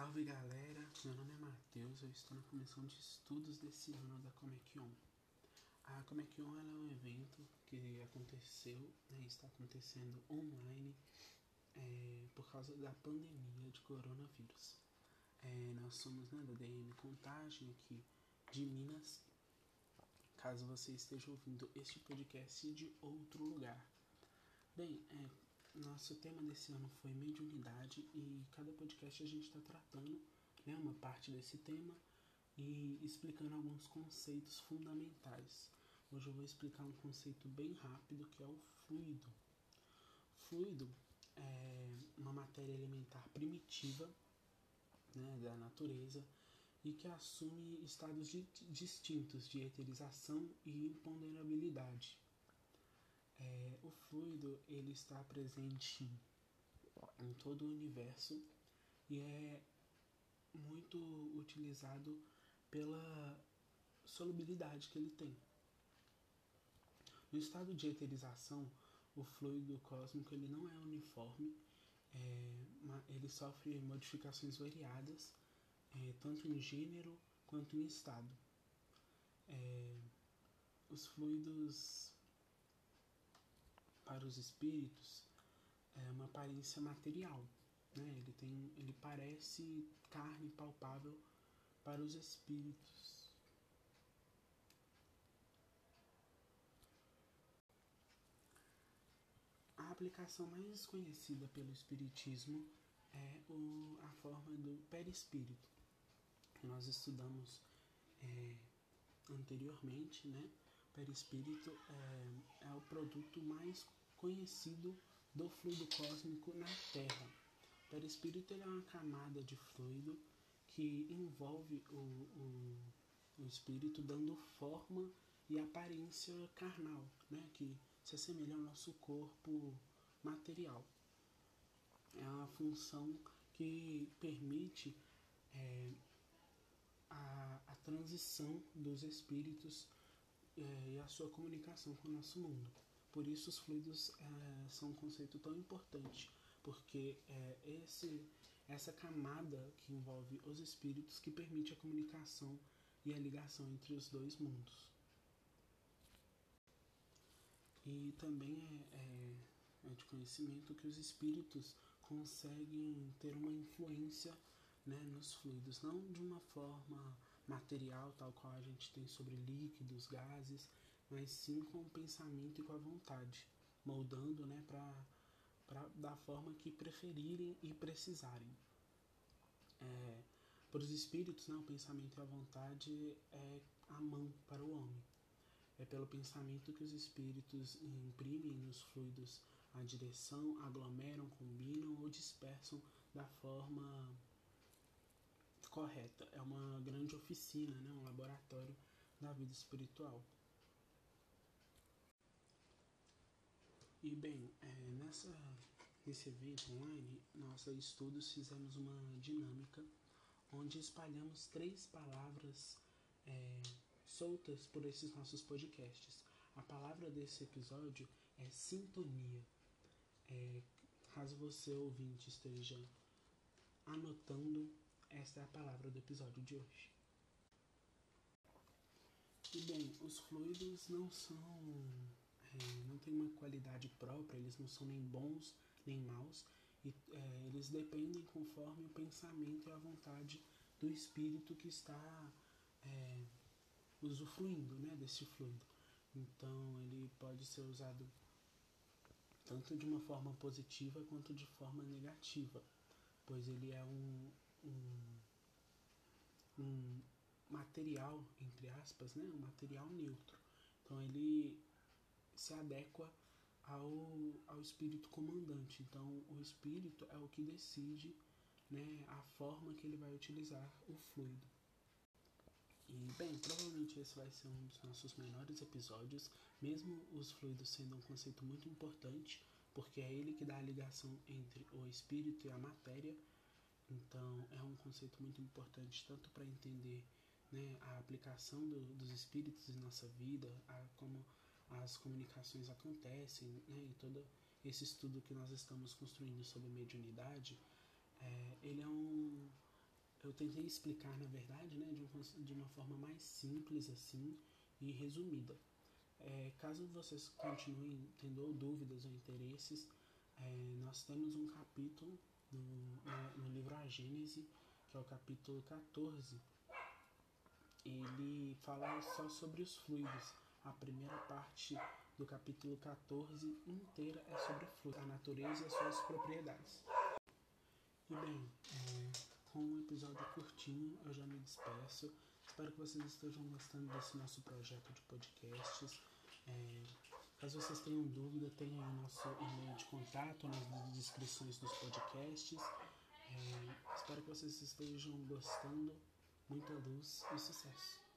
Salve galera, meu nome é Matheus, eu estou na comissão de estudos desse ano da Comequion. A Comequion é um evento que aconteceu, né, está acontecendo online é, por causa da pandemia de coronavírus. É, nós somos né, da DM Contagem aqui de Minas, caso você esteja ouvindo este podcast de outro lugar. Bem, é, nosso tema desse ano foi mediunidade e cada podcast a gente está tratando né, uma parte desse tema e explicando alguns conceitos fundamentais. Hoje eu vou explicar um conceito bem rápido que é o fluido. Fluido é uma matéria elementar primitiva né, da natureza e que assume estados de, distintos de eterização e imponderabilidade. É, o fluido ele está presente em todo o universo e é muito utilizado pela solubilidade que ele tem. No estado de eterização, o fluido cósmico ele não é uniforme, é, ele sofre modificações variadas, é, tanto em gênero quanto em estado. É, os fluidos para os espíritos é uma aparência material. Né? Ele, tem, ele parece carne palpável para os espíritos. A aplicação mais conhecida pelo Espiritismo é o, a forma do perispírito. Nós estudamos é, anteriormente, né? Perispírito é, é o produto mais conhecido do fluido cósmico na Terra. O perispírito é uma camada de fluido que envolve o, o, o espírito dando forma e aparência carnal, né? que se assemelha ao nosso corpo material. É uma função que permite é, a, a transição dos espíritos é, e a sua comunicação com o nosso mundo. Por isso os fluidos é, são um conceito tão importante, porque é esse, essa camada que envolve os espíritos que permite a comunicação e a ligação entre os dois mundos. E também é, é, é de conhecimento que os espíritos conseguem ter uma influência né, nos fluidos, não de uma forma material, tal qual a gente tem sobre líquidos, gases, mas sim com o pensamento e com a vontade, moldando né, para da forma que preferirem e precisarem. É, para os espíritos, né, o pensamento e a vontade é a mão para o homem. É pelo pensamento que os espíritos imprimem nos fluidos a direção, aglomeram, combinam ou dispersam da forma correta. É uma grande oficina, né, um laboratório da vida espiritual. E bem, é, nessa, nesse evento online, nossos estudos fizemos uma dinâmica onde espalhamos três palavras é, soltas por esses nossos podcasts. A palavra desse episódio é sintonia. É, caso você ouvinte esteja anotando, esta é a palavra do episódio de hoje. E bem, os fluidos não são é, não tem uma qualidade própria, eles não são nem bons nem maus, e é, eles dependem conforme o pensamento e a vontade do espírito que está é, usufruindo né, desse fluido. Então ele pode ser usado tanto de uma forma positiva quanto de forma negativa, pois ele é um, um, um material, entre aspas, né, um material neutro. Então ele se adequa ao, ao espírito comandante. Então, o espírito é o que decide né, a forma que ele vai utilizar o fluido. E, bem, provavelmente esse vai ser um dos nossos menores episódios, mesmo os fluidos sendo um conceito muito importante, porque é ele que dá a ligação entre o espírito e a matéria. Então, é um conceito muito importante tanto para entender né, a aplicação do, dos espíritos em nossa vida, a, como as comunicações acontecem, né, e todo esse estudo que nós estamos construindo sobre mediunidade, é, ele é um, eu tentei explicar, na verdade, né, de, um, de uma forma mais simples assim e resumida. É, caso vocês continuem tendo dúvidas ou interesses, é, nós temos um capítulo no, no, no, livro A Gênese, que é o capítulo 14. Ele fala só sobre os fluidos. A primeira parte do capítulo 14 inteira é sobre fluidos, a natureza e as suas propriedades. E bem, é, com um episódio curtinho eu já me despeço. Espero que vocês estejam gostando desse nosso projeto de podcasts. É, caso vocês tenham dúvida, tem aí nosso e-mail de contato nas descrições dos podcasts. É, espero que vocês estejam gostando. Muita luz e sucesso!